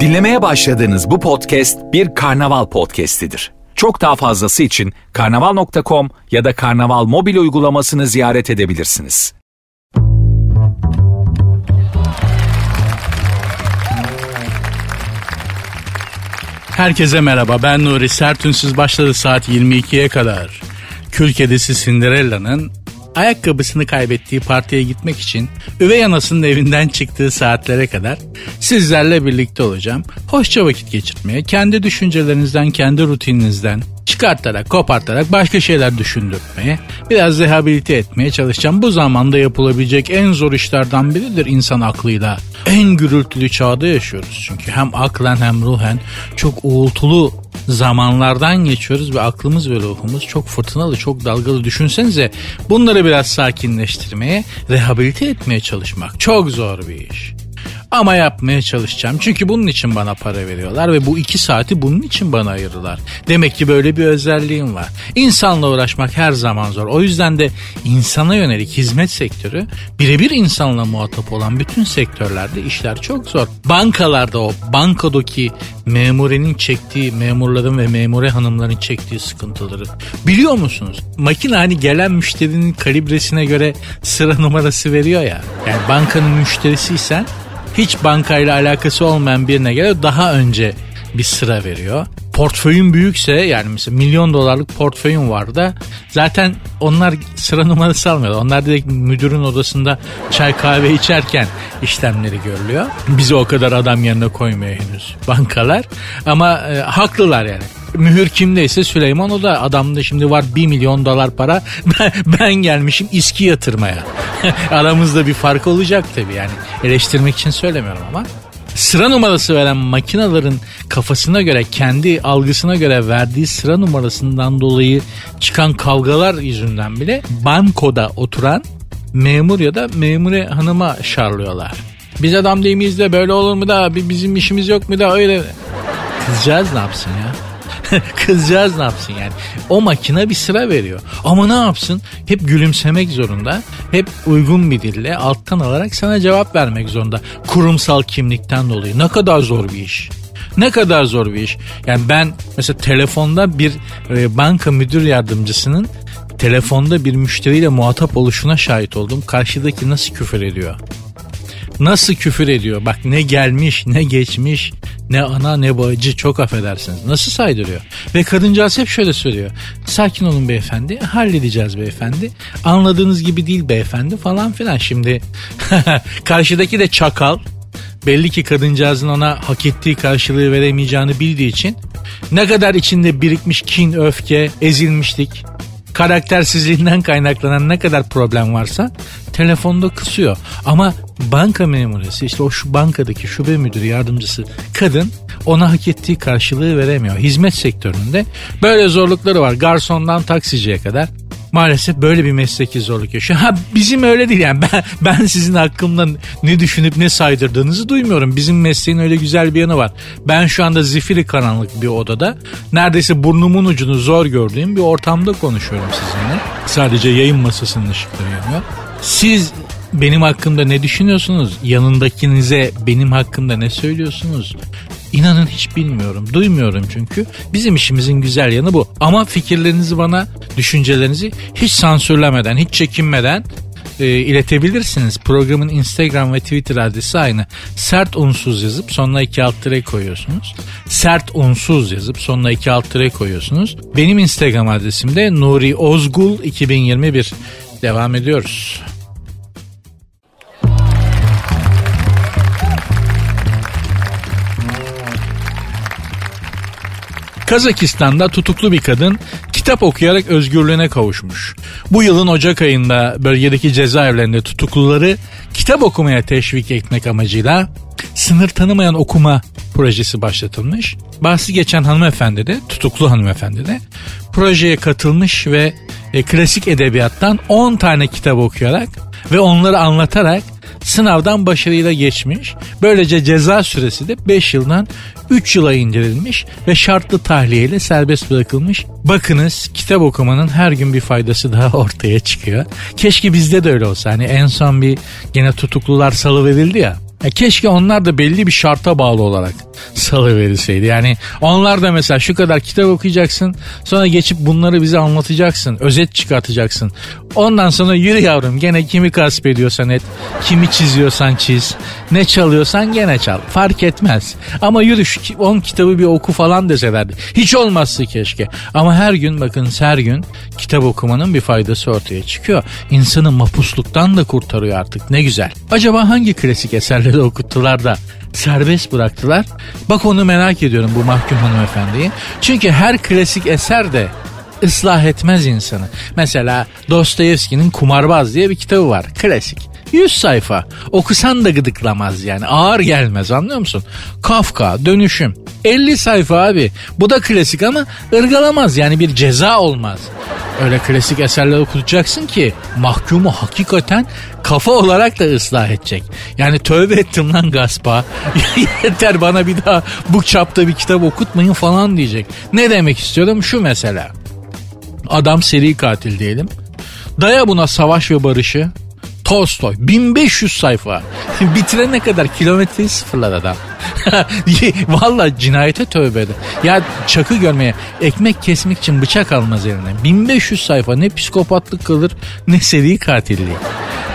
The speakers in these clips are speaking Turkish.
Dinlemeye başladığınız bu podcast bir karnaval podcastidir. Çok daha fazlası için karnaval.com ya da karnaval mobil uygulamasını ziyaret edebilirsiniz. Herkese merhaba ben Nuri Sertünsüz başladı saat 22'ye kadar. Kül kedisi Cinderella'nın ayakkabısını kaybettiği partiye gitmek için üvey anasının evinden çıktığı saatlere kadar sizlerle birlikte olacağım. Hoşça vakit geçirmeye, kendi düşüncelerinizden, kendi rutininizden çıkartarak, kopartarak başka şeyler düşündürmeye, biraz rehabilite etmeye çalışacağım. Bu zamanda yapılabilecek en zor işlerden biridir insan aklıyla. En gürültülü çağda yaşıyoruz çünkü hem aklen hem ruhen çok uğultulu zamanlardan geçiyoruz ve aklımız ve ruhumuz çok fırtınalı, çok dalgalı. Düşünsenize bunları biraz sakinleştirmeye, rehabilite etmeye çalışmak çok zor bir iş. Ama yapmaya çalışacağım. Çünkü bunun için bana para veriyorlar ve bu iki saati bunun için bana ayırırlar. Demek ki böyle bir özelliğim var. İnsanla uğraşmak her zaman zor. O yüzden de insana yönelik hizmet sektörü birebir insanla muhatap olan bütün sektörlerde işler çok zor. Bankalarda o bankadaki memurenin çektiği, memurların ve memure hanımların çektiği sıkıntıları biliyor musunuz? Makine hani gelen müşterinin kalibresine göre sıra numarası veriyor ya. Yani bankanın müşterisiysen hiç bankayla alakası olmayan birine göre daha önce bir sıra veriyor. Portföyün büyükse yani mesela milyon dolarlık portföyün var da zaten onlar sıra numarası almıyor. Onlar direkt müdürün odasında çay kahve içerken işlemleri görülüyor. Bizi o kadar adam yerine koymuyor henüz bankalar. Ama e, haklılar yani mühür kimdeyse Süleyman o da adamda şimdi var 1 milyon dolar para ben, ben gelmişim iski yatırmaya. Aramızda bir fark olacak tabii yani eleştirmek için söylemiyorum ama. Sıra numarası veren makinaların kafasına göre kendi algısına göre verdiği sıra numarasından dolayı çıkan kavgalar yüzünden bile bankoda oturan memur ya da memure hanıma şarlıyorlar. Biz adam değil miyiz de böyle olur mu da bizim işimiz yok mu da öyle. Kızcağız ne yapsın ya? Kızcağız ne yapsın yani? O makine bir sıra veriyor. Ama ne yapsın? Hep gülümsemek zorunda. Hep uygun bir dille alttan alarak sana cevap vermek zorunda. Kurumsal kimlikten dolayı. Ne kadar zor bir iş. Ne kadar zor bir iş. Yani ben mesela telefonda bir e, banka müdür yardımcısının telefonda bir müşteriyle muhatap oluşuna şahit oldum. Karşıdaki nasıl küfür ediyor? Nasıl küfür ediyor? Bak ne gelmiş ne geçmiş ne ana ne bacı çok affedersiniz. Nasıl saydırıyor? Ve kadıncağız hep şöyle söylüyor. Sakin olun beyefendi halledeceğiz beyefendi. Anladığınız gibi değil beyefendi falan filan. Şimdi karşıdaki de çakal. Belli ki kadıncağızın ona hak ettiği karşılığı veremeyeceğini bildiği için ne kadar içinde birikmiş kin, öfke, ezilmişlik, karaktersizliğinden kaynaklanan ne kadar problem varsa telefonda kısıyor. Ama banka memuresi işte o şu bankadaki şube müdürü yardımcısı kadın ona hak ettiği karşılığı veremiyor. Hizmet sektöründe böyle zorlukları var. Garsondan taksiciye kadar maalesef böyle bir mesleki zorluk yaşıyor. Ha bizim öyle değil yani ben, ben sizin hakkımda ne düşünüp ne saydırdığınızı duymuyorum. Bizim mesleğin öyle güzel bir yanı var. Ben şu anda zifiri karanlık bir odada neredeyse burnumun ucunu zor gördüğüm bir ortamda konuşuyorum sizinle. Sadece yayın masasının ışıkları yanıyor. Siz benim hakkımda ne düşünüyorsunuz? Yanındakinize benim hakkımda ne söylüyorsunuz? İnanın hiç bilmiyorum. Duymuyorum çünkü. Bizim işimizin güzel yanı bu. Ama fikirlerinizi bana, düşüncelerinizi hiç sansürlemeden, hiç çekinmeden e, iletebilirsiniz. Programın Instagram ve Twitter adresi aynı. Sert unsuz yazıp sonuna iki alt tire koyuyorsunuz. Sert unsuz yazıp sonuna iki alt tire koyuyorsunuz. Benim Instagram adresim de Nuri Ozgul 2021. Devam ediyoruz. Kazakistan'da tutuklu bir kadın kitap okuyarak özgürlüğüne kavuşmuş. Bu yılın Ocak ayında bölgedeki cezaevlerinde tutukluları kitap okumaya teşvik etmek amacıyla sınır tanımayan okuma projesi başlatılmış. Bahsi geçen hanımefendi de, tutuklu hanımefendi de projeye katılmış ve e, klasik edebiyattan 10 tane kitap okuyarak ve onları anlatarak sınavdan başarıyla geçmiş. Böylece ceza süresi de 5 yıldan 3 yıla indirilmiş ve şartlı tahliyeyle serbest bırakılmış. Bakınız kitap okumanın her gün bir faydası daha ortaya çıkıyor. Keşke bizde de öyle olsa. Hani en son bir gene tutuklular salı verildi ya. Ya keşke onlar da belli bir şarta bağlı olarak salı verilseydi. Yani onlar da mesela şu kadar kitap okuyacaksın sonra geçip bunları bize anlatacaksın. Özet çıkartacaksın. Ondan sonra yürü yavrum gene kimi gasp ediyorsan et, kimi çiziyorsan çiz, ne çalıyorsan gene çal. Fark etmez. Ama yürü şu 10 kitabı bir oku falan deselerdi. Hiç olmazsa keşke. Ama her gün bakın her gün kitap okumanın bir faydası ortaya çıkıyor. İnsanı mapusluktan da kurtarıyor artık. Ne güzel. Acaba hangi klasik eserleri okuttular da serbest bıraktılar? Bak onu merak ediyorum bu mahkum hanımefendiyi. Çünkü her klasik eser de ıslah etmez insanı. Mesela Dostoyevski'nin Kumarbaz diye bir kitabı var. Klasik. 100 sayfa. Okusan da gıdıklamaz yani. Ağır gelmez anlıyor musun? Kafka, dönüşüm. 50 sayfa abi. Bu da klasik ama ırgalamaz yani bir ceza olmaz. Öyle klasik eserler okutacaksın ki mahkumu hakikaten kafa olarak da ıslah edecek. Yani tövbe ettim lan gaspa. Yeter bana bir daha bu çapta bir kitap okutmayın falan diyecek. Ne demek istiyorum? Şu mesela. Adam seri katil diyelim. Daya buna savaş ve barışı. Tolstoy 1500 sayfa. Bitirene kadar kilometreyi sıfırlar adam. Valla cinayete tövbe eder. Ya çakı görmeye ekmek kesmek için bıçak almaz eline. 1500 sayfa ne psikopatlık kalır ne seri katilliği.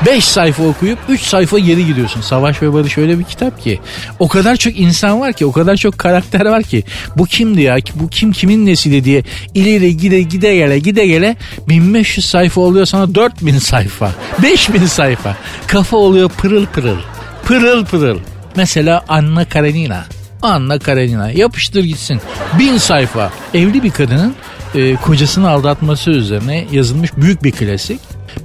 5 sayfa okuyup 3 sayfa geri gidiyorsun. Savaş ve Barış öyle bir kitap ki. O kadar çok insan var ki o kadar çok karakter var ki. Bu kimdi ya bu kim kimin nesili diye ileri gide gide gele gide gele 1500 sayfa oluyor sana 4000 sayfa. 5000 sayfa. Kafa oluyor pırıl pırıl. Pırıl pırıl. Mesela Anna Karenina. Anna Karenina yapıştır gitsin. Bin sayfa. Evli bir kadının e, kocasını aldatması üzerine yazılmış büyük bir klasik.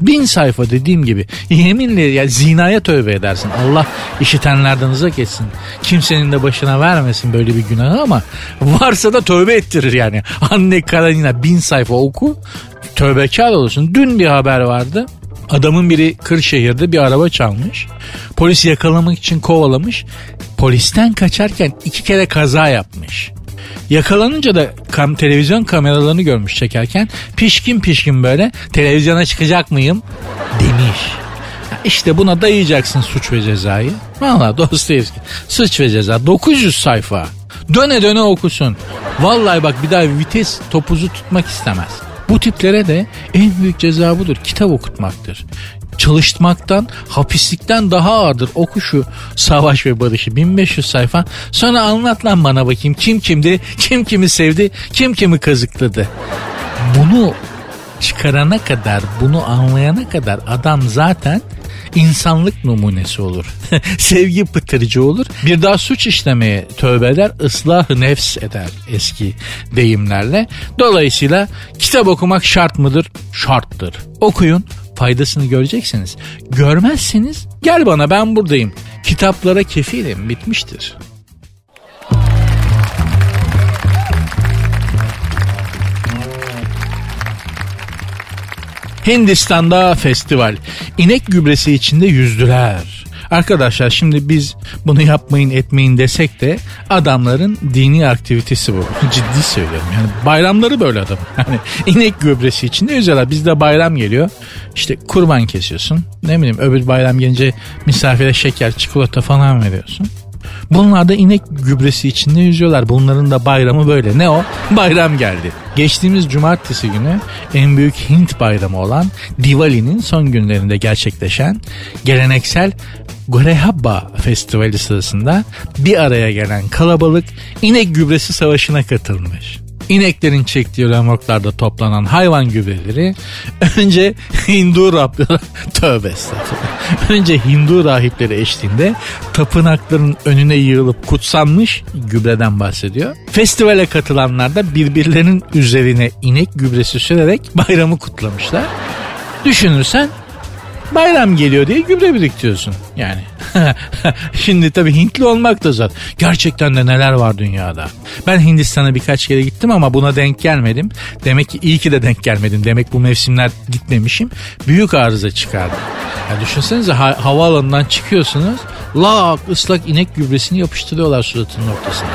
Bin sayfa dediğim gibi yeminle ya zinaya tövbe edersin. Allah işitenlerden uzak etsin. Kimsenin de başına vermesin böyle bir günahı ama varsa da tövbe ettirir yani. Anne Karenina bin sayfa oku tövbekar olursun. Dün bir haber vardı. Adamın biri Kırşehir'de bir araba çalmış. Polis yakalamak için kovalamış. Polisten kaçarken iki kere kaza yapmış. Yakalanınca da kam televizyon kameralarını görmüş çekerken pişkin pişkin böyle televizyona çıkacak mıyım demiş. İşte buna dayayacaksın suç ve cezayı. Valla Dostoyevski suç ve ceza 900 sayfa. Döne döne okusun. Vallahi bak bir daha vites topuzu tutmak istemez. Bu tiplere de en büyük ceza budur. Kitap okutmaktır. Çalışmaktan, hapislikten daha ağırdır. Oku şu Savaş ve Barış'ı 1500 sayfa. Sonra anlat lan bana bakayım kim kimdi, kim kimi sevdi, kim kimi kazıkladı. Bunu çıkarana kadar, bunu anlayana kadar adam zaten insanlık numunesi olur. Sevgi pıtırcı olur. Bir daha suç işlemeye tövbe eder, ıslah nefs eder eski deyimlerle. Dolayısıyla kitap okumak şart mıdır? Şarttır. Okuyun, faydasını göreceksiniz. Görmezseniz gel bana ben buradayım. Kitaplara kefilim bitmiştir. Hindistan'da festival. İnek gübresi içinde yüzdüler. Arkadaşlar şimdi biz bunu yapmayın etmeyin desek de adamların dini aktivitesi bu. Ciddi söylüyorum. Yani bayramları böyle adam. Yani inek gübresi içinde yüzüyorlar. Bizde bayram geliyor. İşte kurban kesiyorsun. Ne bileyim öbür bayram gelince misafire şeker, çikolata falan veriyorsun. Bunlar da inek gübresi içinde yüzüyorlar. Bunların da bayramı böyle. Ne o? Bayram geldi. Geçtiğimiz cumartesi günü en büyük Hint bayramı olan Diwali'nin son günlerinde gerçekleşen geleneksel Gorehabba Festivali sırasında bir araya gelen kalabalık inek gübresi savaşına katılmış. İneklerin çektiği remorklarda toplanan hayvan gübreleri önce Hindu rahipleri tövbe estağfurullah. Önce Hindu rahipleri eşliğinde tapınakların önüne yığılıp kutsanmış gübreden bahsediyor. Festivale katılanlar da birbirlerinin üzerine inek gübresi sürerek bayramı kutlamışlar. Düşünürsen bayram geliyor diye gübre biriktiriyorsun yani. Şimdi tabii Hintli olmak da zor. Gerçekten de neler var dünyada. Ben Hindistan'a birkaç kere gittim ama buna denk gelmedim. Demek ki iyi ki de denk gelmedim. Demek bu mevsimler gitmemişim. Büyük arıza çıkardı. Ya düşünsenize ha- havaalanından çıkıyorsunuz. Lak ıslak inek gübresini yapıştırıyorlar suratının ortasına.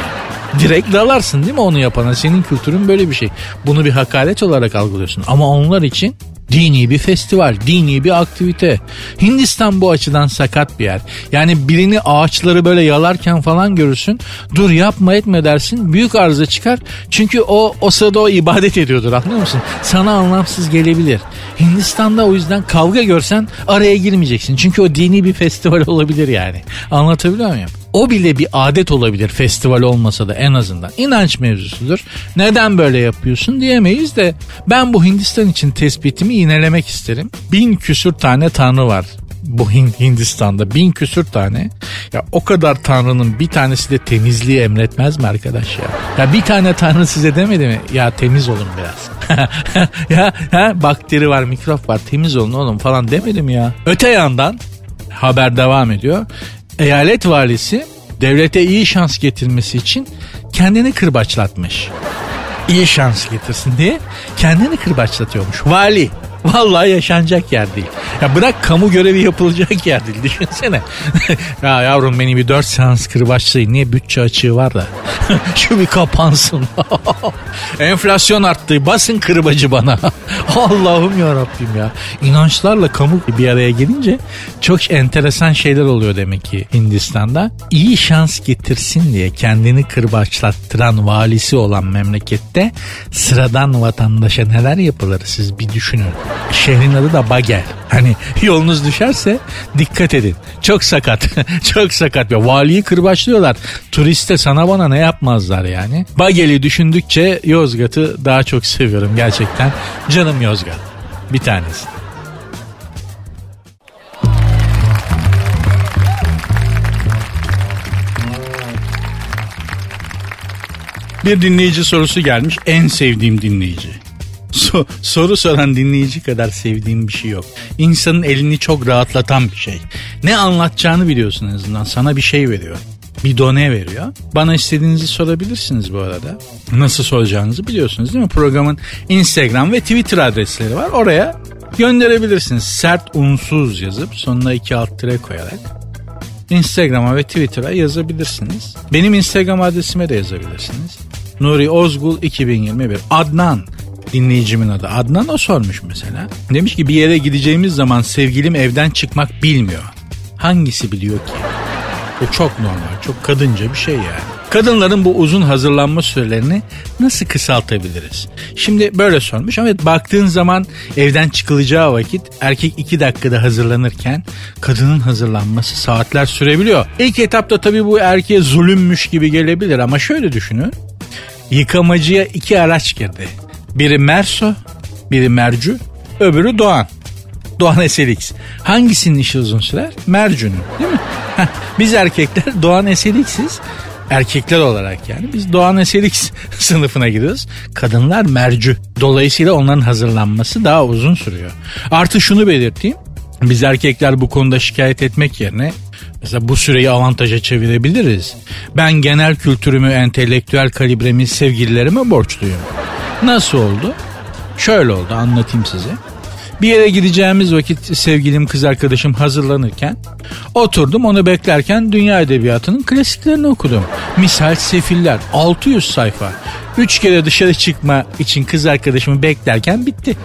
Direkt dalarsın değil mi onu yapana? Senin kültürün böyle bir şey. Bunu bir hakaret olarak algılıyorsun. Ama onlar için Dini bir festival, dini bir aktivite. Hindistan bu açıdan sakat bir yer. Yani birini ağaçları böyle yalarken falan görürsün. Dur yapma etme dersin. Büyük arıza çıkar. Çünkü o o sırada o ibadet ediyordur anlıyor musun? Sana anlamsız gelebilir. Hindistan'da o yüzden kavga görsen araya girmeyeceksin. Çünkü o dini bir festival olabilir yani. Anlatabiliyor muyum? O bile bir adet olabilir festival olmasa da en azından. İnanç mevzusudur. Neden böyle yapıyorsun diyemeyiz de ben bu Hindistan için tespitimi yinelemek isterim. Bin küsür tane tanrı var bu Hindistan'da bin küsür tane. Ya o kadar tanrının bir tanesi de temizliği emretmez mi arkadaş ya? Ya bir tane tanrı size demedi mi? Ya temiz olun biraz. ya ha, bakteri var, mikrop var, temiz olun oğlum falan demedim ya. Öte yandan haber devam ediyor eyalet valisi devlete iyi şans getirmesi için kendini kırbaçlatmış. İyi şans getirsin diye kendini kırbaçlatıyormuş. Vali Vallahi yaşanacak yer değil. Ya bırak kamu görevi yapılacak yer değil. Düşünsene. ya yavrum beni bir dört seans kırbaçlayın. Niye bütçe açığı var da. Şu bir kapansın. Enflasyon arttı. Basın kırbacı bana. Allah'ım ya Rabbim ya. İnançlarla kamu bir araya gelince çok enteresan şeyler oluyor demek ki Hindistan'da. İyi şans getirsin diye kendini kırbaçlattıran valisi olan memlekette sıradan vatandaşa neler yapılır siz bir düşünün. Şehrin adı da Bagel. Hani yolunuz düşerse dikkat edin. Çok sakat. Çok sakat. Ya valiyi kırbaçlıyorlar. Turiste sana bana ne yapmazlar yani. Bagel'i düşündükçe Yozgat'ı daha çok seviyorum gerçekten. Canım Yozgat. Bir tanesi. Bir dinleyici sorusu gelmiş. En sevdiğim dinleyici. So, soru soran dinleyici kadar sevdiğim bir şey yok. İnsanın elini çok rahatlatan bir şey. Ne anlatacağını biliyorsun en azından. Sana bir şey veriyor. Bir done veriyor. Bana istediğinizi sorabilirsiniz bu arada. Nasıl soracağınızı biliyorsunuz değil mi? Programın Instagram ve Twitter adresleri var. Oraya gönderebilirsiniz. Sert unsuz yazıp sonuna iki alt tire koyarak. Instagram'a ve Twitter'a yazabilirsiniz. Benim Instagram adresime de yazabilirsiniz. Nuri Ozgul 2021. Adnan dinleyicimin adı. Adnan o sormuş mesela. Demiş ki bir yere gideceğimiz zaman sevgilim evden çıkmak bilmiyor. Hangisi biliyor ki? Bu çok normal, çok kadınca bir şey yani. Kadınların bu uzun hazırlanma sürelerini nasıl kısaltabiliriz? Şimdi böyle sormuş. Evet baktığın zaman evden çıkılacağı vakit erkek iki dakikada hazırlanırken kadının hazırlanması saatler sürebiliyor. İlk etapta tabii bu erkeğe zulümmüş gibi gelebilir ama şöyle düşünün. Yıkamacıya iki araç girdi. Biri Merso, biri Mercü, öbürü Doğan. Doğan SLX. Hangisinin işi uzun sürer? Mercü'nün değil mi? Biz erkekler Doğan SLX'iz. Erkekler olarak yani biz Doğan SLX sınıfına giriyoruz. Kadınlar mercü. Dolayısıyla onların hazırlanması daha uzun sürüyor. Artı şunu belirteyim. Biz erkekler bu konuda şikayet etmek yerine Mesela bu süreyi avantaja çevirebiliriz. Ben genel kültürümü, entelektüel kalibremi sevgililerime borçluyum. Nasıl oldu? Şöyle oldu anlatayım size. Bir yere gideceğimiz vakit sevgilim kız arkadaşım hazırlanırken oturdum onu beklerken dünya edebiyatının klasiklerini okudum. Misal Sefiller 600 sayfa. 3 kere dışarı çıkma için kız arkadaşımı beklerken bitti.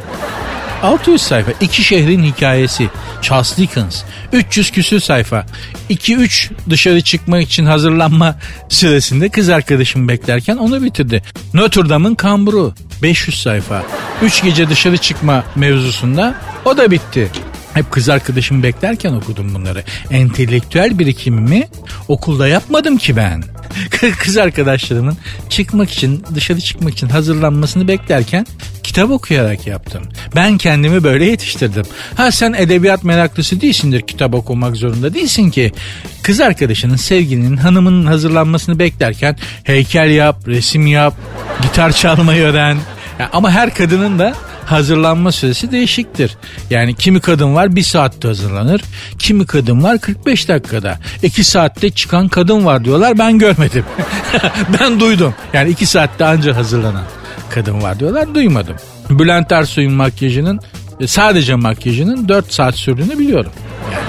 600 sayfa. iki şehrin hikayesi. Charles Dickens. 300 küsür sayfa. 2-3 dışarı çıkmak için hazırlanma süresinde kız arkadaşım beklerken onu bitirdi. Notre Dame'ın kamburu. 500 sayfa. 3 gece dışarı çıkma mevzusunda o da bitti. Hep kız arkadaşımı beklerken okudum bunları. Entelektüel birikimimi okulda yapmadım ki ben. kız arkadaşlarımın çıkmak için dışarı çıkmak için hazırlanmasını beklerken kitap okuyarak yaptım. Ben kendimi böyle yetiştirdim. Ha sen edebiyat meraklısı değilsindir kitap okumak zorunda değilsin ki. Kız arkadaşının sevgilinin hanımının hazırlanmasını beklerken heykel yap, resim yap, gitar çalmayı öğren. Ya ama her kadının da hazırlanma süresi değişiktir. Yani kimi kadın var bir saatte hazırlanır. Kimi kadın var 45 dakikada. 2 saatte çıkan kadın var diyorlar ben görmedim. ben duydum. Yani 2 saatte anca hazırlanan kadın var diyorlar duymadım. Bülent Ersoy'un makyajının e, sadece makyajının 4 saat sürdüğünü biliyorum. Yani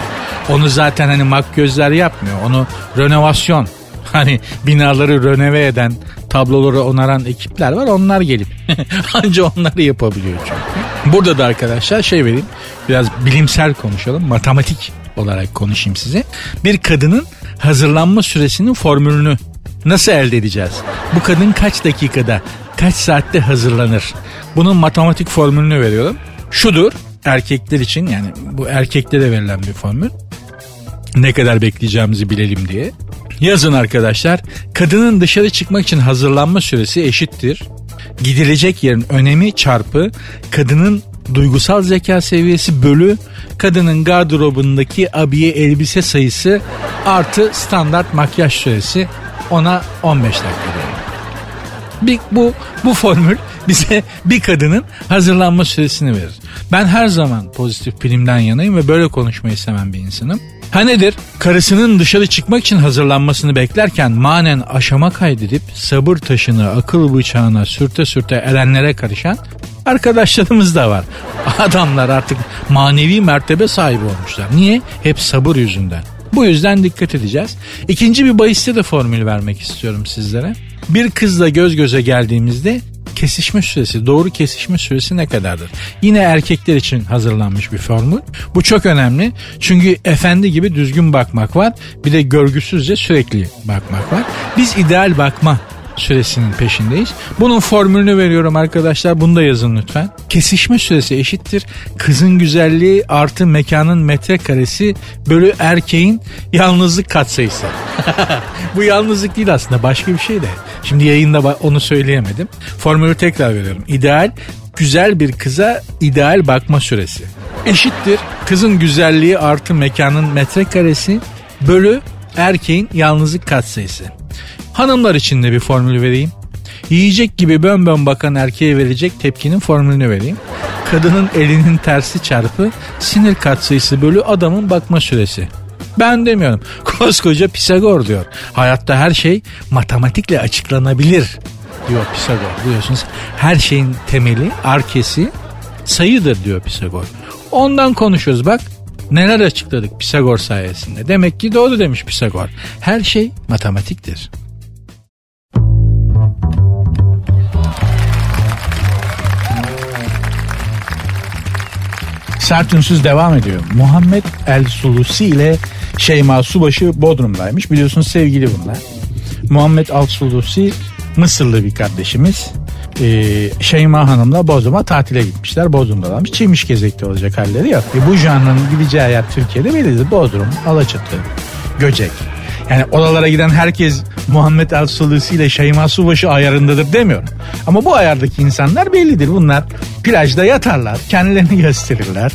onu zaten hani makyözler yapmıyor. Onu renovasyon Hani binaları röneve eden, tabloları onaran ekipler var. Onlar gelip anca onları yapabiliyor çünkü. Burada da arkadaşlar şey vereyim. Biraz bilimsel konuşalım. Matematik olarak konuşayım size. Bir kadının hazırlanma süresinin formülünü nasıl elde edeceğiz? Bu kadın kaç dakikada, kaç saatte hazırlanır? Bunun matematik formülünü veriyorum. Şudur erkekler için yani bu erkeklere verilen bir formül. Ne kadar bekleyeceğimizi bilelim diye. Yazın arkadaşlar. Kadının dışarı çıkmak için hazırlanma süresi eşittir. Gidilecek yerin önemi çarpı kadının duygusal zeka seviyesi bölü kadının gardırobundaki abiye elbise sayısı artı standart makyaj süresi ona 15 dakika diyor. Bir, bu, bu formül bize bir kadının hazırlanma süresini verir. Ben her zaman pozitif bilimden yanayım ve böyle konuşmayı seven bir insanım. Ha nedir? Karısının dışarı çıkmak için hazırlanmasını beklerken manen aşama kaydedip sabır taşını akıl bıçağına sürte sürte erenlere karışan arkadaşlarımız da var. Adamlar artık manevi mertebe sahibi olmuşlar. Niye? Hep sabır yüzünden. Bu yüzden dikkat edeceğiz. İkinci bir bahiste de formül vermek istiyorum sizlere. Bir kızla göz göze geldiğimizde kesişme süresi, doğru kesişme süresi ne kadardır? Yine erkekler için hazırlanmış bir formül. Bu çok önemli. Çünkü efendi gibi düzgün bakmak var. Bir de görgüsüzce sürekli bakmak var. Biz ideal bakma süresinin peşindeyiz. Bunun formülünü veriyorum arkadaşlar. Bunu da yazın lütfen. Kesişme süresi eşittir. Kızın güzelliği artı mekanın metrekaresi bölü erkeğin yalnızlık katsayısı. Bu yalnızlık değil aslında başka bir şey de. Şimdi yayında onu söyleyemedim. Formülü tekrar veriyorum. İdeal güzel bir kıza ideal bakma süresi. Eşittir kızın güzelliği artı mekanın metrekaresi bölü erkeğin yalnızlık katsayısı. Hanımlar için de bir formül vereyim. Yiyecek gibi bön bön bakan erkeğe verecek tepkinin formülünü vereyim. Kadının elinin tersi çarpı sinir katsayısı bölü adamın bakma süresi. Ben demiyorum. Koskoca Pisagor diyor. Hayatta her şey matematikle açıklanabilir diyor Pisagor. Biliyorsunuz her şeyin temeli, arkesi sayıdır diyor Pisagor. Ondan konuşuyoruz bak. Neler açıkladık Pisagor sayesinde. Demek ki doğru demiş Pisagor. Her şey matematiktir. Sert Ünsüz devam ediyor. Muhammed El Sulusi ile Şeyma Subaşı Bodrum'daymış. Biliyorsunuz sevgili bunlar. Muhammed El Sulusi Mısırlı bir kardeşimiz. Ee, Şeyma Hanım'la Bodrum'a tatile gitmişler. Bodrum'dalarmış. Çimiş gezekte olacak halleri yok. E, bu janrın gideceği yer Türkiye'de bellidir. Bodrum, Alaçatı, Göcek. Yani oralara giden herkes Muhammed El Sulusi ile Şeyma Subaşı ayarındadır demiyorum. Ama bu ayardaki insanlar bellidir. Bunlar plajda yatarlar, kendilerini gösterirler,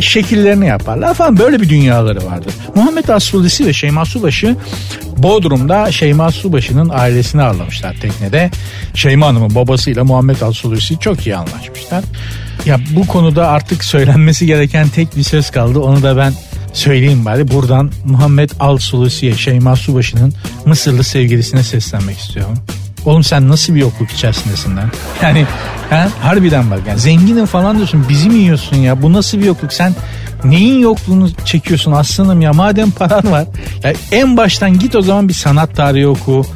şekillerini yaparlar falan böyle bir dünyaları vardır. Muhammed Asfulisi ve Şeyma Subaşı Bodrum'da Şeyma Subaşı'nın ailesini ağırlamışlar teknede. Şeyma Hanım'ın babasıyla Muhammed Asfulisi çok iyi anlaşmışlar. Ya bu konuda artık söylenmesi gereken tek bir söz kaldı. Onu da ben söyleyeyim bari. Buradan Muhammed Al Sulusi'ye Şeyma Subaşı'nın Mısırlı sevgilisine seslenmek istiyorum. Oğlum sen nasıl bir yokluk içerisindesin lan? Yani ha, harbiden bak yani zenginim falan diyorsun bizi mi yiyorsun ya bu nasıl bir yokluk sen neyin yokluğunu çekiyorsun aslanım ya madem paran var ya en baştan git o zaman bir sanat tarihi oku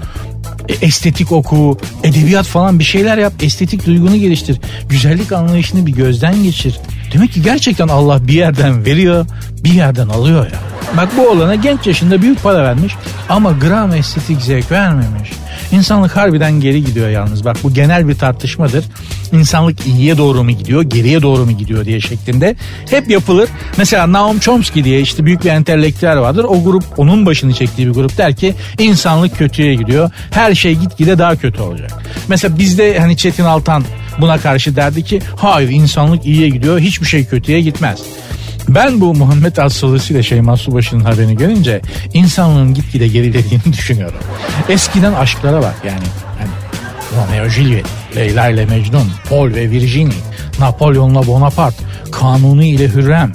e, estetik oku, edebiyat falan bir şeyler yap, estetik duygunu geliştir. Güzellik anlayışını bir gözden geçir. Demek ki gerçekten Allah bir yerden veriyor, bir yerden alıyor ya. Bak bu olana genç yaşında büyük para vermiş ama gram estetik zevk vermemiş. İnsanlık harbiden geri gidiyor yalnız. Bak bu genel bir tartışmadır. İnsanlık iyiye doğru mu gidiyor, geriye doğru mu gidiyor diye şeklinde hep yapılır. Mesela Naum Chomsky diye işte büyük bir entelektüel vardır. O grup onun başını çektiği bir grup der ki insanlık kötüye gidiyor. Her şey gitgide daha kötü olacak. Mesela bizde hani Çetin Altan buna karşı derdi ki hayır insanlık iyiye gidiyor hiçbir şey kötüye gitmez. Ben bu Muhammed Aslısı ile Şeyma Subaşı'nın haberini görünce insanlığın gitgide gerilediğini düşünüyorum. Eskiden aşklara bak yani. yani Romeo Juliet, Leyla ile Mecnun, Paul ve Virginie, Napolyon'la Bonaparte, Kanuni ile Hürrem,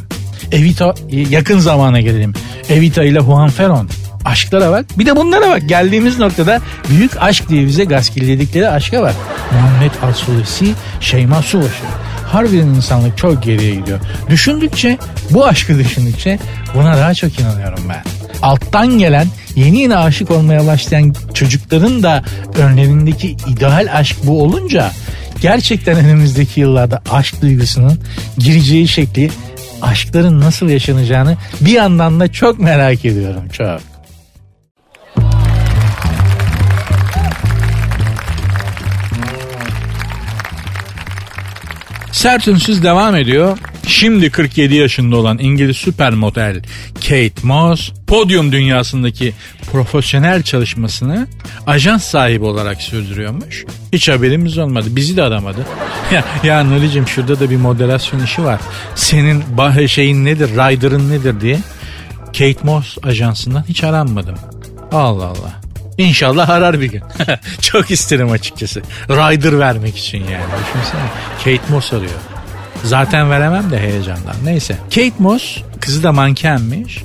Evita yakın zamana gelelim. Evita ile Juan Ferron. Aşklara bak. Bir de bunlara bak. Geldiğimiz noktada büyük aşk diye bize gaskilledikleri aşka bak. Muhammed Asulusi, Şeyma Subaşı harbiden insanlık çok geriye gidiyor. Düşündükçe bu aşkı düşündükçe buna daha çok inanıyorum ben. Alttan gelen yeni yeni aşık olmaya başlayan çocukların da önlerindeki ideal aşk bu olunca gerçekten önümüzdeki yıllarda aşk duygusunun gireceği şekli aşkların nasıl yaşanacağını bir yandan da çok merak ediyorum çok. Sert Ünsüz devam ediyor. Şimdi 47 yaşında olan İngiliz süper model Kate Moss podyum dünyasındaki profesyonel çalışmasını ajans sahibi olarak sürdürüyormuş. Hiç haberimiz olmadı. Bizi de aramadı. ya, ya Nuri'cim şurada da bir moderasyon işi var. Senin şeyin nedir, rider'ın nedir diye. Kate Moss ajansından hiç aranmadım. Allah Allah. İnşallah arar bir gün. Çok isterim açıkçası. Rider vermek için yani. Düşünsene. Kate Moss arıyor. Zaten veremem de heyecandan. Neyse. Kate Moss kızı da mankenmiş.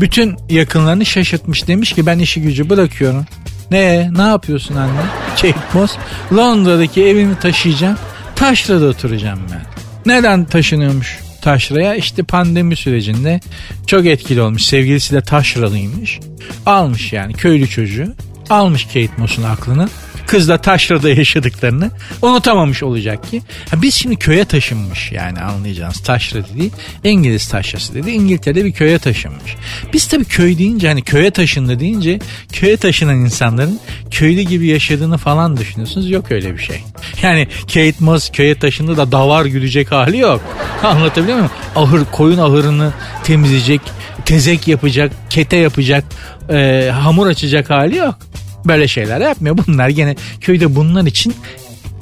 Bütün yakınlarını şaşırtmış. Demiş ki ben işi gücü bırakıyorum. Ne? Ne yapıyorsun anne? Kate Moss. Londra'daki evimi taşıyacağım. Taşra'da oturacağım ben. Neden taşınıyormuş Taşra'ya? İşte pandemi sürecinde çok etkili olmuş. Sevgilisi de Taşralıymış. Almış yani köylü çocuğu. Almış Kate Moss'un aklını. Kız da taşrada yaşadıklarını unutamamış olacak ki. Ha biz şimdi köye taşınmış yani anlayacağınız taşra dedi. İngiliz taşrası dedi. İngiltere'de bir köye taşınmış. Biz tabii köy deyince hani köye taşındı deyince köye taşınan insanların köylü gibi yaşadığını falan düşünüyorsunuz. Yok öyle bir şey. Yani Kate Moss köye taşındı da davar gülecek hali yok. Anlatabiliyor muyum? Ahır, koyun ahırını temizleyecek, tezek yapacak, kete yapacak, e, hamur açacak hali yok. Böyle şeyler yapmıyor. Bunlar gene köyde bunlar için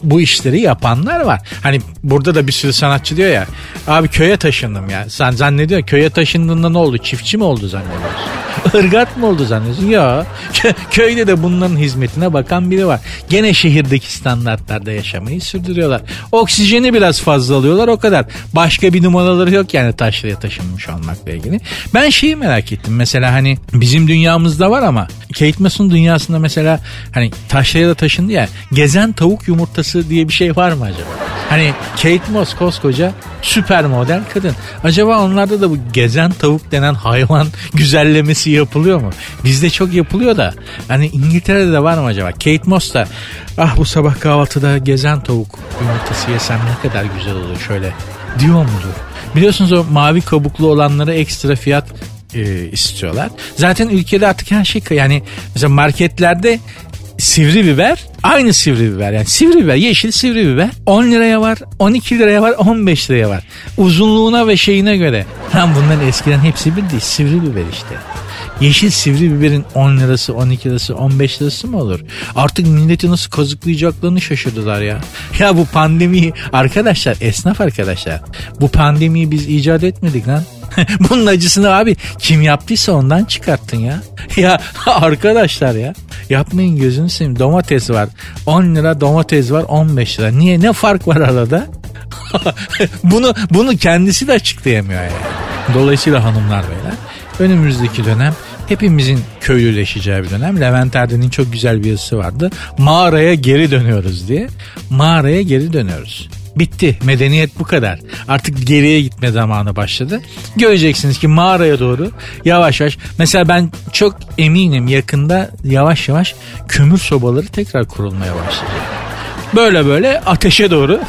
bu işleri yapanlar var. Hani burada da bir sürü sanatçı diyor ya. Abi köye taşındım ya. Sen zannediyor köye taşındığında ne oldu? Çiftçi mi oldu zannediyorsun? Irgat mı oldu zannediyorsun? Ya köyde de bunların hizmetine bakan biri var. Gene şehirdeki standartlarda yaşamayı sürdürüyorlar. Oksijeni biraz fazla alıyorlar o kadar. Başka bir numaraları yok yani taşraya taşınmış olmakla ilgili. Ben şeyi merak ettim. Mesela hani bizim dünyamızda var ama Kate Moss'un dünyasında mesela hani taşraya da taşındı ya. Gezen tavuk yumurtası diye bir şey var mı acaba? Hani Kate Moss koskoca süper model kadın. Acaba onlarda da bu gezen tavuk denen hayvan güzellemesi yapılıyor mu? Bizde çok yapılıyor da. Hani İngiltere'de de var mı acaba? Kate Moss da ah bu sabah kahvaltıda gezen tavuk yumurtası yesem ne kadar güzel olur şöyle diyor mudur? Biliyorsunuz o mavi kabuklu olanlara ekstra fiyat e, istiyorlar. Zaten ülkede artık her şey yani mesela marketlerde sivri biber aynı sivri biber yani sivri biber yeşil sivri biber 10 liraya var 12 liraya var 15 liraya var uzunluğuna ve şeyine göre hem bunların eskiden hepsi bir değil sivri biber işte Yeşil sivri biberin 10 lirası, 12 lirası, 15 lirası mı olur? Artık milleti nasıl kazıklayacaklarını şaşırdılar ya. Ya bu pandemiyi arkadaşlar, esnaf arkadaşlar. Bu pandemiyi biz icat etmedik lan. Bunun acısını abi kim yaptıysa ondan çıkarttın ya. Ya arkadaşlar ya yapmayın gözünü seveyim domates var 10 lira domates var 15 lira. Niye ne fark var arada? bunu bunu kendisi de açıklayamıyor yani. Dolayısıyla hanımlar beyler önümüzdeki dönem hepimizin köylüleşeceği bir dönem. Levent Erden'in çok güzel bir yazısı vardı. Mağaraya geri dönüyoruz diye. Mağaraya geri dönüyoruz. Bitti. Medeniyet bu kadar. Artık geriye gitme zamanı başladı. Göreceksiniz ki mağaraya doğru yavaş yavaş. Mesela ben çok eminim yakında yavaş yavaş kömür sobaları tekrar kurulmaya başlayacak. Böyle böyle ateşe doğru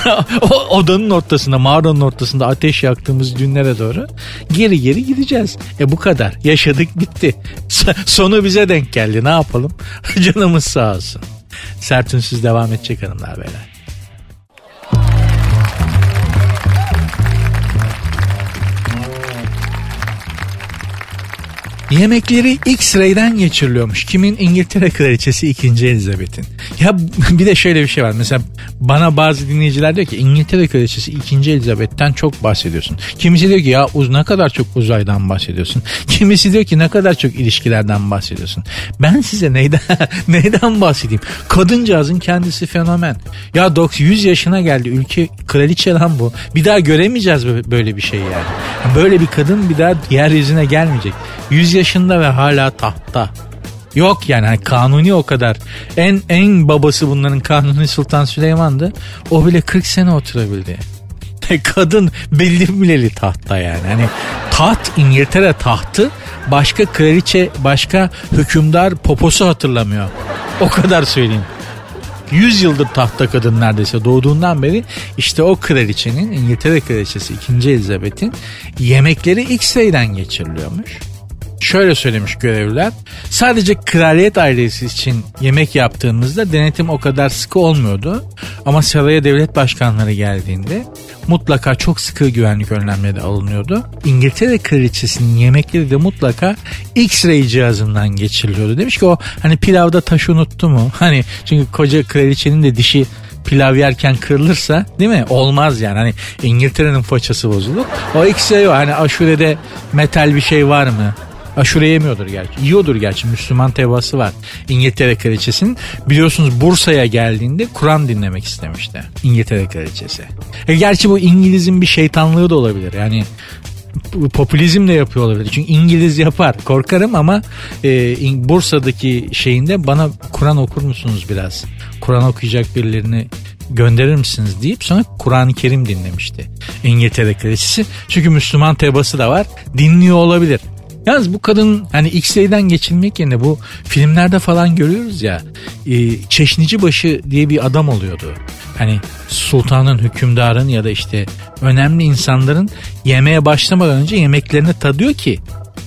o odanın ortasında mağaranın ortasında ateş yaktığımız günlere doğru geri geri gideceğiz. E bu kadar yaşadık bitti. Sonu bize denk geldi ne yapalım canımız sağ olsun. Sertünsüz devam edecek hanımlar beyler. Yemekleri X-ray'den geçiriliyormuş. Kimin? İngiltere Kraliçesi 2. Elizabeth'in. Ya bir de şöyle bir şey var. Mesela bana bazı dinleyiciler diyor ki İngiltere Kraliçesi 2. Elizabeth'ten çok bahsediyorsun. Kimisi diyor ki ya uz ne kadar çok uzaydan bahsediyorsun. Kimisi diyor ki ne kadar çok ilişkilerden bahsediyorsun. Ben size neyden neyden bahsedeyim? Kadıncağızın kendisi fenomen. Ya 100 yaşına geldi. Ülke kraliçe lan bu. Bir daha göremeyeceğiz böyle bir şey yani. Böyle bir kadın bir daha yeryüzüne gelmeyecek. 100 yaşında ve hala tahtta. Yok yani hani kanuni o kadar. En en babası bunların kanuni Sultan Süleyman'dı. O bile 40 sene oturabildi. Kadın belli bileli tahtta yani. Hani taht İngiltere tahtı başka kraliçe, başka hükümdar poposu hatırlamıyor. O kadar söyleyeyim. 100 yıldır tahta kadın neredeyse doğduğundan beri işte o kraliçenin İngiltere kraliçesi 2. Elizabeth'in yemekleri X-ray'den geçiriliyormuş. Şöyle söylemiş görevliler. Sadece kraliyet ailesi için yemek yaptığımızda denetim o kadar sıkı olmuyordu. Ama saraya devlet başkanları geldiğinde mutlaka çok sıkı güvenlik önlemleri alınıyordu. İngiltere kraliçesinin yemekleri de mutlaka X-ray cihazından geçiriliyordu. Demiş ki o hani pilavda taş unuttu mu? Hani çünkü koca kraliçenin de dişi pilav yerken kırılırsa değil mi? Olmaz yani. Hani İngiltere'nin façası bozulur. O X-ray o. Hani aşurede metal bir şey var mı? Aşure yemiyordur gerçi. Yiyordur gerçi. Müslüman tevası var. İngiltere kraliçesinin. Biliyorsunuz Bursa'ya geldiğinde Kur'an dinlemek istemişti. İngiltere kraliçesi. E gerçi bu İngiliz'in bir şeytanlığı da olabilir. Yani popülizm de yapıyor olabilir. Çünkü İngiliz yapar. Korkarım ama e, Bursa'daki şeyinde bana Kur'an okur musunuz biraz? Kur'an okuyacak birilerini gönderir misiniz deyip sonra Kur'an-ı Kerim dinlemişti. İngiltere kraliçesi. Çünkü Müslüman tebası da var. Dinliyor olabilir. Yalnız bu kadın hani X-ray'den geçilmek yerine bu filmlerde falan görüyoruz ya e, Çeşnici başı diye bir adam oluyordu. Hani sultanın, hükümdarın ya da işte önemli insanların yemeğe başlamadan önce yemeklerini tadıyor ki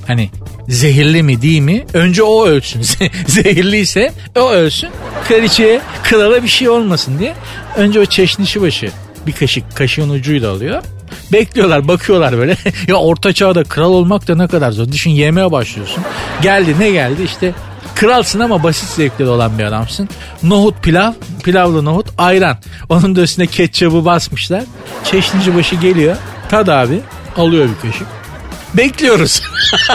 hani zehirli mi değil mi önce o ölsün. Zehirliyse o ölsün. Kraliçeye, krala bir şey olmasın diye önce o çeşnişi başı bir kaşık kaşığın ucuyla alıyor. Bekliyorlar bakıyorlar böyle. ya orta çağda kral olmak da ne kadar zor. Düşün yemeye başlıyorsun. Geldi ne geldi işte kralsın ama basit zevkleri olan bir adamsın. Nohut pilav, pilavlı nohut, ayran. Onun da üstüne ketçabı basmışlar. Çeşnici başı geliyor. Tad abi alıyor bir kaşık. Bekliyoruz.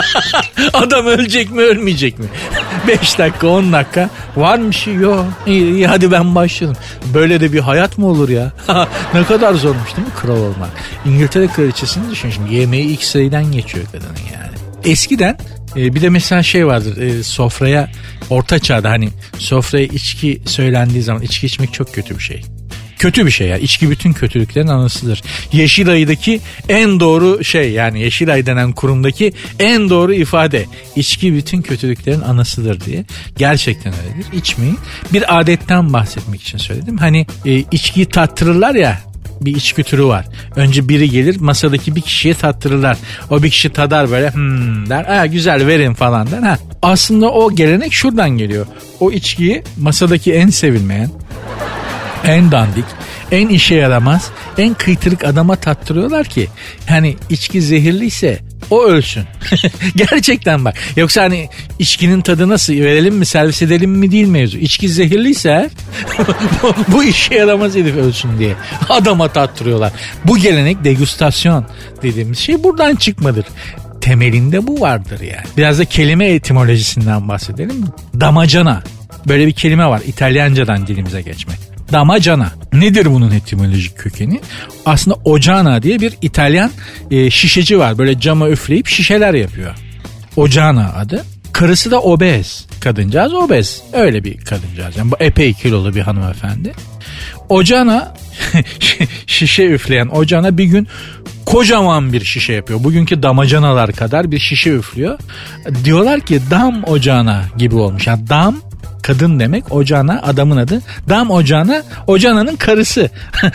Adam ölecek mi ölmeyecek mi? 5 dakika 10 dakika var mı şey yok. İyi, iyi hadi ben başladım. Böyle de bir hayat mı olur ya? ne kadar zormuş değil mi kral olmak? İngiltere kraliçesini düşün şimdi yemeği ilk sayıdan geçiyor kadının yani. Eskiden e, bir de mesela şey vardır e, sofraya orta çağda hani sofraya içki söylendiği zaman içki içmek çok kötü bir şey kötü bir şey ya. İçki bütün kötülüklerin anasıdır. Yeşilay'daki en doğru şey yani Yeşilay denen kurumdaki en doğru ifade. İçki bütün kötülüklerin anasıdır diye. Gerçekten öyledir. İçmeyin. Bir adetten bahsetmek için söyledim. Hani e, içkiyi tattırırlar ya bir içki türü var. Önce biri gelir masadaki bir kişiye tattırırlar. O bir kişi tadar böyle hmm der. Ha güzel verin falan der. Ha. Aslında o gelenek şuradan geliyor. O içkiyi masadaki en sevilmeyen, en dandik, en işe yaramaz, en kıytırık adama tattırıyorlar ki hani içki zehirliyse o ölsün. Gerçekten bak. Yoksa hani içkinin tadı nasıl verelim mi servis edelim mi değil mevzu. İçki zehirliyse bu, bu işe yaramaz herif ölsün diye adama tattırıyorlar. Bu gelenek degustasyon dediğimiz şey buradan çıkmadır temelinde bu vardır yani. Biraz da kelime etimolojisinden bahsedelim. Damacana. Böyle bir kelime var İtalyancadan dilimize geçmek damacana. Nedir bunun etimolojik kökeni? Aslında Ocana diye bir İtalyan e, şişeci var. Böyle cama üfleyip şişeler yapıyor. Ocana adı. Karısı da obez. Kadıncağız obez. Öyle bir kadıncağız. Yani bu epey kilolu bir hanımefendi. Ocana şişe üfleyen Ocana bir gün kocaman bir şişe yapıyor. Bugünkü damacanalar kadar bir şişe üflüyor. Diyorlar ki dam ocağına gibi olmuş. Yani dam kadın demek. Ocana adamın adı. Dam Ocana Ocana'nın karısı.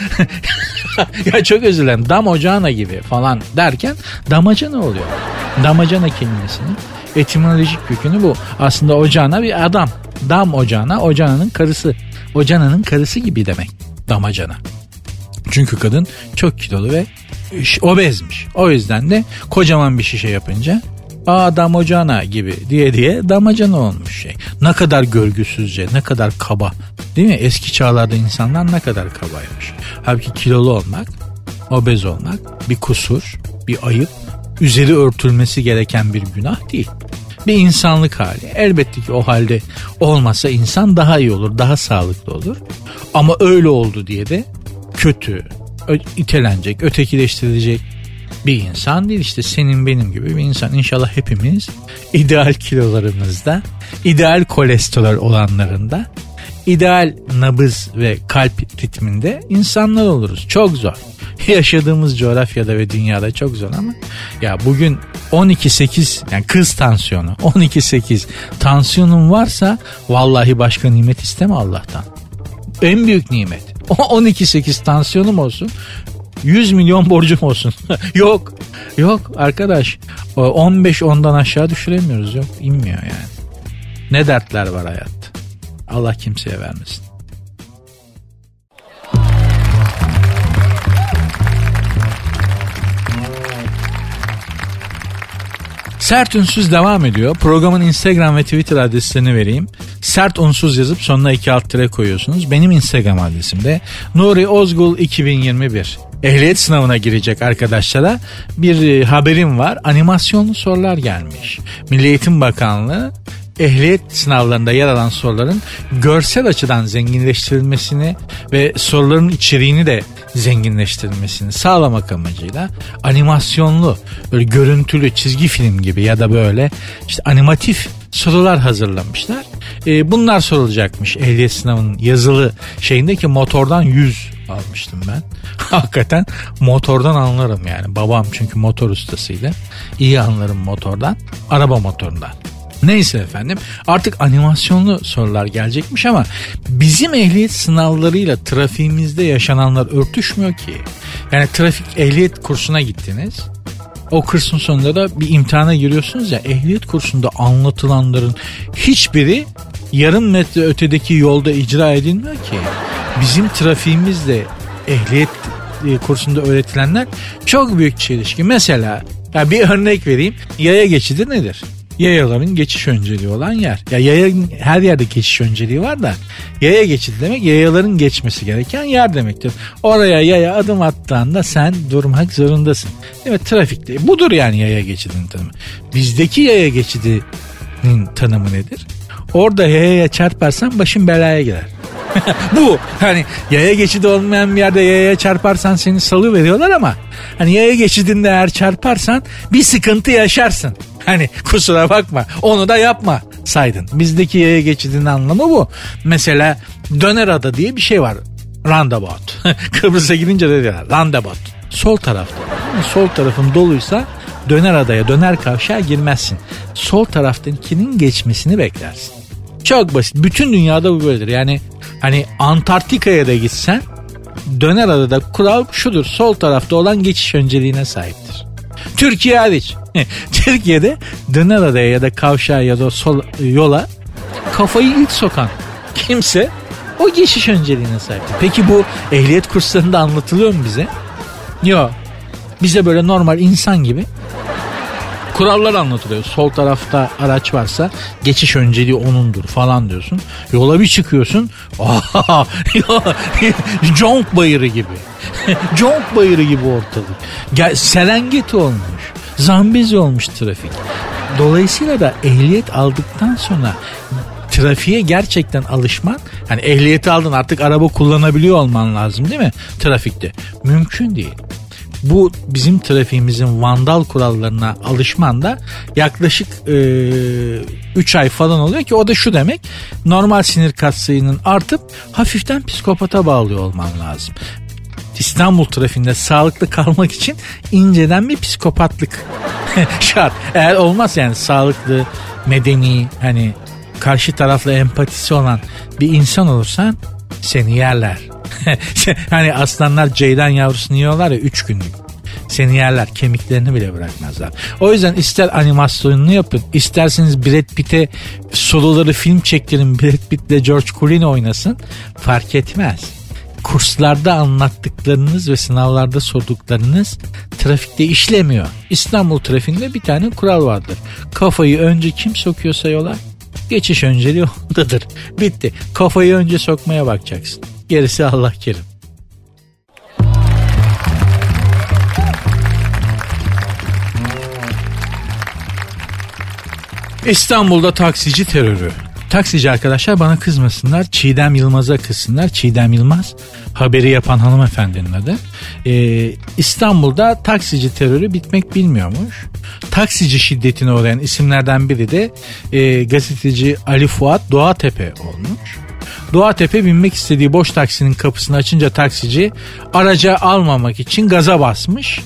ya çok özür dilerim. Dam Ocana gibi falan derken damacana oluyor. Damacana kelimesinin etimolojik kökünü bu. Aslında Ocana bir adam. Dam Ocana Ocana'nın karısı. Ocana'nın karısı gibi demek. Damacana. Çünkü kadın çok kilolu ve obezmiş. O yüzden de kocaman bir şişe yapınca aa damacana gibi diye diye damacana olmuş şey. Ne kadar görgüsüzce, ne kadar kaba. Değil mi? Eski çağlarda insanlar ne kadar kabaymış. Halbuki kilolu olmak, obez olmak bir kusur, bir ayıp, üzeri örtülmesi gereken bir günah değil. Bir insanlık hali. Elbette ki o halde olmasa insan daha iyi olur, daha sağlıklı olur. Ama öyle oldu diye de kötü, itelenecek, ötekileştirilecek bir insan değil işte senin benim gibi bir insan. İnşallah hepimiz ideal kilolarımızda, ideal kolesterol olanlarında, ideal nabız ve kalp ritminde insanlar oluruz. Çok zor. Yaşadığımız coğrafyada ve dünyada çok zor ama ya bugün 12-8 yani kız tansiyonu 12-8 tansiyonun varsa vallahi başka nimet isteme Allah'tan. En büyük nimet. 12-8 tansiyonum olsun 100 milyon borcum olsun. yok. Yok arkadaş. 15 ondan aşağı düşüremiyoruz. Yok inmiyor yani. Ne dertler var hayatta. Allah kimseye vermesin. Sert Ünsüz devam ediyor. Programın Instagram ve Twitter adreslerini vereyim. Sert Unsuz yazıp sonuna iki alt tire koyuyorsunuz. Benim Instagram adresim de Nuri Ozgul 2021. Ehliyet sınavına girecek arkadaşlara bir e, haberim var. Animasyonlu sorular gelmiş. Milli Eğitim Bakanlığı ehliyet sınavlarında yer alan soruların görsel açıdan zenginleştirilmesini ve soruların içeriğini de zenginleştirilmesini sağlamak amacıyla animasyonlu böyle görüntülü çizgi film gibi ya da böyle işte animatif sorular hazırlamışlar. Ee, bunlar sorulacakmış ehliyet sınavının yazılı şeyindeki motordan 100 almıştım ben. Hakikaten motordan anlarım yani. Babam çünkü motor ustasıydı. İyi anlarım motordan. Araba motorundan. Neyse efendim artık animasyonlu sorular gelecekmiş ama bizim ehliyet sınavlarıyla trafiğimizde yaşananlar örtüşmüyor ki. Yani trafik ehliyet kursuna gittiniz. O kursun sonunda da bir imtihana giriyorsunuz ya ehliyet kursunda anlatılanların hiçbiri yarım metre ötedeki yolda icra edilmiyor ki. Bizim trafiğimizde ehliyet e, kursunda öğretilenler çok büyük çelişki. Mesela ya bir örnek vereyim. Yaya geçidi nedir? Yayaların geçiş önceliği olan yer. Ya yayanın her yerde geçiş önceliği var da yaya geçidi demek yayaların geçmesi gereken yer demektir. Oraya yaya adım attığında sen durmak zorundasın. Evet trafikte budur yani yaya geçidinin tanımı. Bizdeki yaya geçidinin tanımı nedir? Orada yayaya çarparsan başın belaya girer. Bu hani yaya geçidi olmayan bir yerde yayaya çarparsan seni salı veriyorlar ama hani yaya geçidinde eğer çarparsan bir sıkıntı yaşarsın. Hani kusura bakma onu da yapma saydın. Bizdeki yaya geçidinin anlamı bu. Mesela döner ada diye bir şey var. Roundabout. Kıbrıs'a gidince de diyorlar roundabout. Sol tarafta. Sol tarafın doluysa döner adaya döner kavşağa girmezsin. Sol taraftakinin geçmesini beklersin. Çok basit. Bütün dünyada bu böyledir. Yani hani Antarktika'ya da gitsen döner adada kural şudur. Sol tarafta olan geçiş önceliğine sahiptir. Türkiye hariç. Türkiye'de döner adaya ya da kavşağa ya da sol yola kafayı ilk sokan kimse o geçiş önceliğine sahiptir. Peki bu ehliyet kurslarında anlatılıyor mu bize? Yok. Bize böyle normal insan gibi kurallar anlatılıyor. Sol tarafta araç varsa geçiş önceliği onundur falan diyorsun. Yola bir çıkıyorsun. Jonk bayırı gibi. Jonk bayırı gibi ortalık. Serengeti olmuş. Zambizi olmuş trafik. Dolayısıyla da ehliyet aldıktan sonra trafiğe gerçekten alışman hani ehliyeti aldın artık araba kullanabiliyor olman lazım değil mi trafikte? Mümkün değil bu bizim trafiğimizin vandal kurallarına alışman da yaklaşık 3 e, ay falan oluyor ki o da şu demek normal sinir katsayının artıp hafiften psikopata bağlıyor olman lazım. İstanbul trafiğinde sağlıklı kalmak için inceden bir psikopatlık şart. Eğer olmaz yani sağlıklı, medeni, hani karşı tarafla empatisi olan bir insan olursan seni yerler. hani aslanlar ceydan yavrusunu yiyorlar ya 3 günlük. Seni yerler kemiklerini bile bırakmazlar. O yüzden ister animasyonunu yapın isterseniz Brad Pitt'e soloları film çektirin Brad Pitt'le George Clooney oynasın fark etmez. Kurslarda anlattıklarınız ve sınavlarda sorduklarınız trafikte işlemiyor. İstanbul trafiğinde bir tane kural vardır. Kafayı önce kim sokuyorsa yola geçiş önceliği ondadır. Bitti. Kafayı önce sokmaya bakacaksın. Gerisi Allah kerim. İstanbul'da taksici terörü. Taksici arkadaşlar bana kızmasınlar. Çiğdem Yılmaz'a kızsınlar. Çiğdem Yılmaz haberi yapan hanımefendinin adı. Ee, İstanbul'da taksici terörü bitmek bilmiyormuş. Taksici şiddetine uğrayan isimlerden biri de e, gazeteci Ali Fuat Doğatepe olmuş. Doğatepe binmek istediği boş taksinin kapısını açınca taksici araca almamak için gaza basmış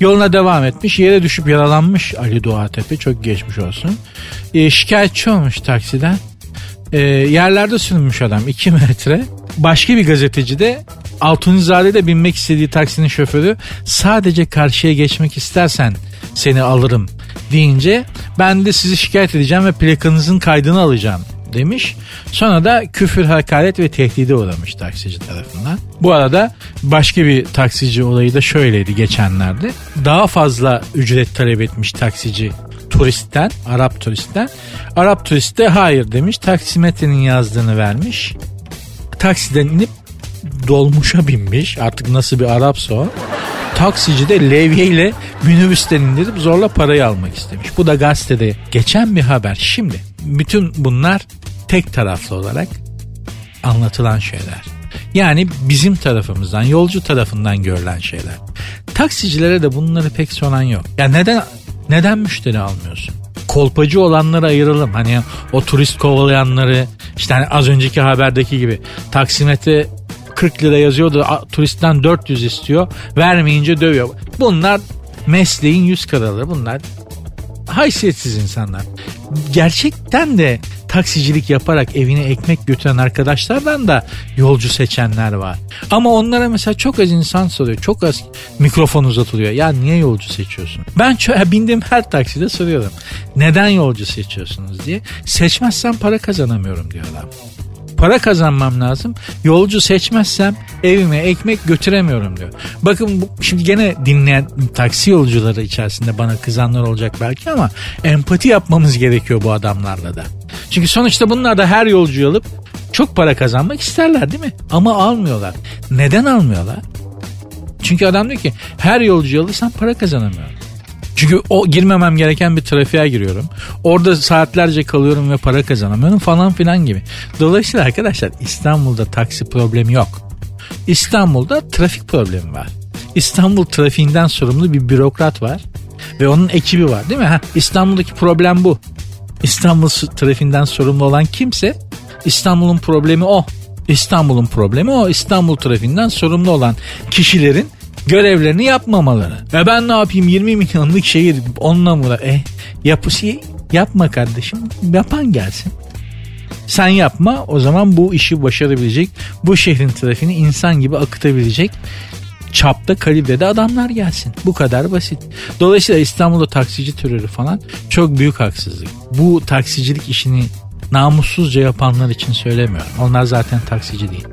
Yoluna devam etmiş. Yere düşüp yaralanmış Ali Doğatepe. Çok geçmiş olsun. E, şikayetçi olmuş taksiden. E, yerlerde sürünmüş adam 2 metre. Başka bir gazeteci de Altunizade'de binmek istediği taksinin şoförü sadece karşıya geçmek istersen seni alırım deyince ben de sizi şikayet edeceğim ve plakanızın kaydını alacağım demiş. Sonra da küfür, hakaret ve tehdide uğramış taksici tarafından. Bu arada başka bir taksici olayı da şöyleydi geçenlerde. Daha fazla ücret talep etmiş taksici turistten, Arap turistten. Arap turist de hayır demiş. Taksimetrenin yazdığını vermiş. Taksiden inip dolmuşa binmiş. Artık nasıl bir Arapsa o. Taksici de levyeyle minibüsten indirip zorla parayı almak istemiş. Bu da gazetede geçen bir haber. Şimdi bütün bunlar tek taraflı olarak anlatılan şeyler. Yani bizim tarafımızdan, yolcu tarafından görülen şeyler. Taksicilere de bunları pek soran yok. Ya neden neden müşteri almıyorsun? Kolpacı olanları ayıralım. Hani o turist kovalayanları işte hani az önceki haberdeki gibi taksimetre 40 lira yazıyordu turistten 400 istiyor vermeyince dövüyor. Bunlar mesleğin yüz karaları bunlar haysiyetsiz insanlar. Gerçekten de taksicilik yaparak evine ekmek götüren arkadaşlardan da yolcu seçenler var. Ama onlara mesela çok az insan soruyor. Çok az mikrofon uzatılıyor. Ya niye yolcu seçiyorsun? Ben ço- bindiğim her takside soruyorum. Neden yolcu seçiyorsunuz diye. Seçmezsem para kazanamıyorum diyor adam para kazanmam lazım. Yolcu seçmezsem evime ekmek götüremiyorum diyor. Bakın şimdi gene dinleyen taksi yolcuları içerisinde bana kızanlar olacak belki ama empati yapmamız gerekiyor bu adamlarla da. Çünkü sonuçta bunlar da her yolcuyu alıp çok para kazanmak isterler değil mi? Ama almıyorlar. Neden almıyorlar? Çünkü adam diyor ki her yolcuyu alırsan para kazanamıyorum. Çünkü o girmemem gereken bir trafiğe giriyorum. Orada saatlerce kalıyorum ve para kazanamıyorum falan filan gibi. Dolayısıyla arkadaşlar İstanbul'da taksi problemi yok. İstanbul'da trafik problemi var. İstanbul trafiğinden sorumlu bir bürokrat var ve onun ekibi var değil mi? Ha, İstanbul'daki problem bu. İstanbul trafiğinden sorumlu olan kimse İstanbul'un problemi o. İstanbul'un problemi o. İstanbul trafiğinden sorumlu olan kişilerin görevlerini yapmamaları. Ve ben ne yapayım 20 milyonluk şehir onunla mı? E yapısı yapma kardeşim yapan gelsin. Sen yapma o zaman bu işi başarabilecek bu şehrin trafiğini insan gibi akıtabilecek çapta kalibrede adamlar gelsin. Bu kadar basit. Dolayısıyla İstanbul'da taksici terörü falan çok büyük haksızlık. Bu taksicilik işini namussuzca yapanlar için söylemiyorum. Onlar zaten taksici değil.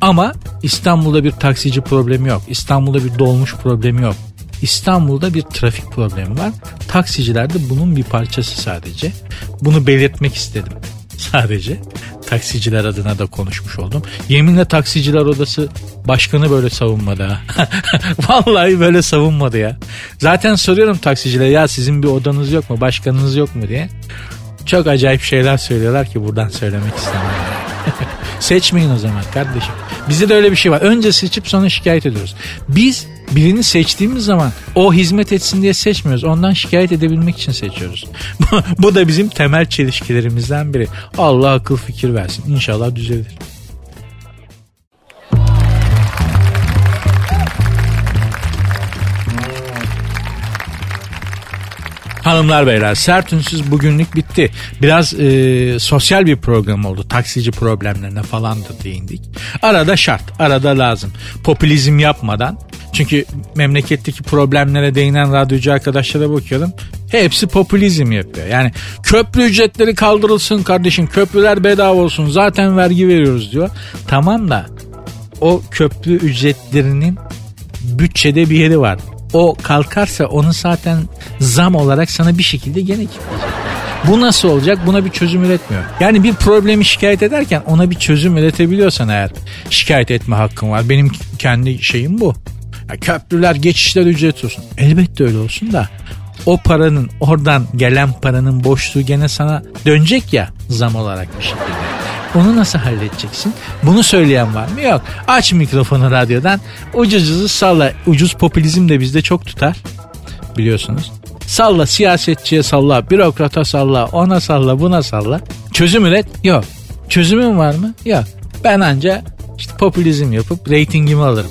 Ama İstanbul'da bir taksici problemi yok. İstanbul'da bir dolmuş problemi yok. İstanbul'da bir trafik problemi var. Taksiciler de bunun bir parçası sadece. Bunu belirtmek istedim sadece. Taksiciler adına da konuşmuş oldum. Yeminle taksiciler odası başkanı böyle savunmadı ha. Vallahi böyle savunmadı ya. Zaten soruyorum taksicilere ya sizin bir odanız yok mu başkanınız yok mu diye. Çok acayip şeyler söylüyorlar ki buradan söylemek istemem. Seçmeyin o zaman kardeşim. Bizde de öyle bir şey var. Önce seçip sonra şikayet ediyoruz. Biz birini seçtiğimiz zaman o hizmet etsin diye seçmiyoruz. Ondan şikayet edebilmek için seçiyoruz. Bu da bizim temel çelişkilerimizden biri. Allah akıl fikir versin. İnşallah düzelir. Hanımlar beyler sert ünsüz bugünlük bitti. Biraz e, sosyal bir program oldu. Taksici problemlerine falan da değindik. Arada şart, arada lazım. Popülizm yapmadan. Çünkü memleketteki problemlere değinen radyocu arkadaşlara bakıyorum. Hepsi popülizm yapıyor. Yani köprü ücretleri kaldırılsın kardeşim. Köprüler bedava olsun. Zaten vergi veriyoruz diyor. Tamam da o köprü ücretlerinin bütçede bir yeri var o kalkarsa onu zaten zam olarak sana bir şekilde gene. Bu nasıl olacak? Buna bir çözüm üretmiyor. Yani bir problemi şikayet ederken ona bir çözüm üretebiliyorsan eğer şikayet etme hakkın var. Benim kendi şeyim bu. Ya köprüler geçişler ücret olsun. Elbette öyle olsun da o paranın oradan gelen paranın boşluğu gene sana dönecek ya zam olarak bir şekilde. Onu nasıl halledeceksin? Bunu söyleyen var mı? Yok. Aç mikrofonu radyodan. Ucuzuzu salla. Ucuz popülizm de bizde çok tutar. Biliyorsunuz. Salla siyasetçiye salla, bürokrata salla, ona salla, buna salla. Çözüm üret? Yok. Çözümün var mı? Yok. Ben anca işte popülizm yapıp reytingimi alırım.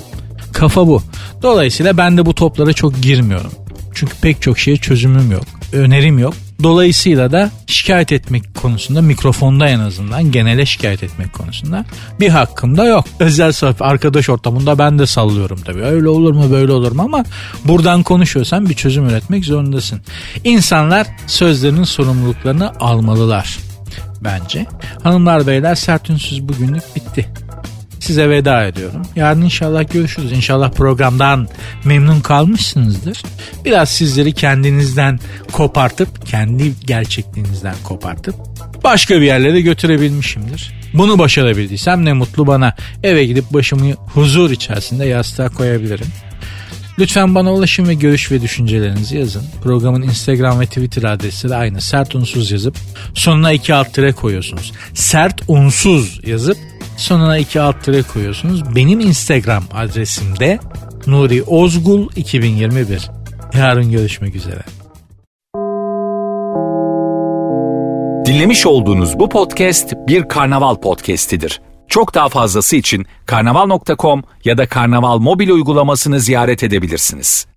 Kafa bu. Dolayısıyla ben de bu toplara çok girmiyorum. Çünkü pek çok şeye çözümüm yok. Önerim yok. Dolayısıyla da şikayet etmek konusunda mikrofonda en azından genele şikayet etmek konusunda bir hakkım da yok. Özel sohbet arkadaş ortamında ben de sallıyorum tabii. Öyle olur mu böyle olur mu ama buradan konuşuyorsan bir çözüm üretmek zorundasın. İnsanlar sözlerinin sorumluluklarını almalılar bence. Hanımlar beyler sert ünsüz bugünlük bitti size veda ediyorum. Yarın inşallah görüşürüz. İnşallah programdan memnun kalmışsınızdır. Biraz sizleri kendinizden kopartıp, kendi gerçekliğinizden kopartıp başka bir yerlere götürebilmişimdir. Bunu başarabildiysem ne mutlu bana. Eve gidip başımı huzur içerisinde yastığa koyabilirim. Lütfen bana ulaşın ve görüş ve düşüncelerinizi yazın. Programın Instagram ve Twitter adresi de aynı. Sert unsuz yazıp sonuna iki alt tire koyuyorsunuz. Sert unsuz yazıp sonuna iki alt tire koyuyorsunuz. Benim Instagram adresim de Nuri Ozgul 2021. Yarın görüşmek üzere. Dinlemiş olduğunuz bu podcast bir karnaval podcastidir. Çok daha fazlası için karnaval.com ya da karnaval mobil uygulamasını ziyaret edebilirsiniz.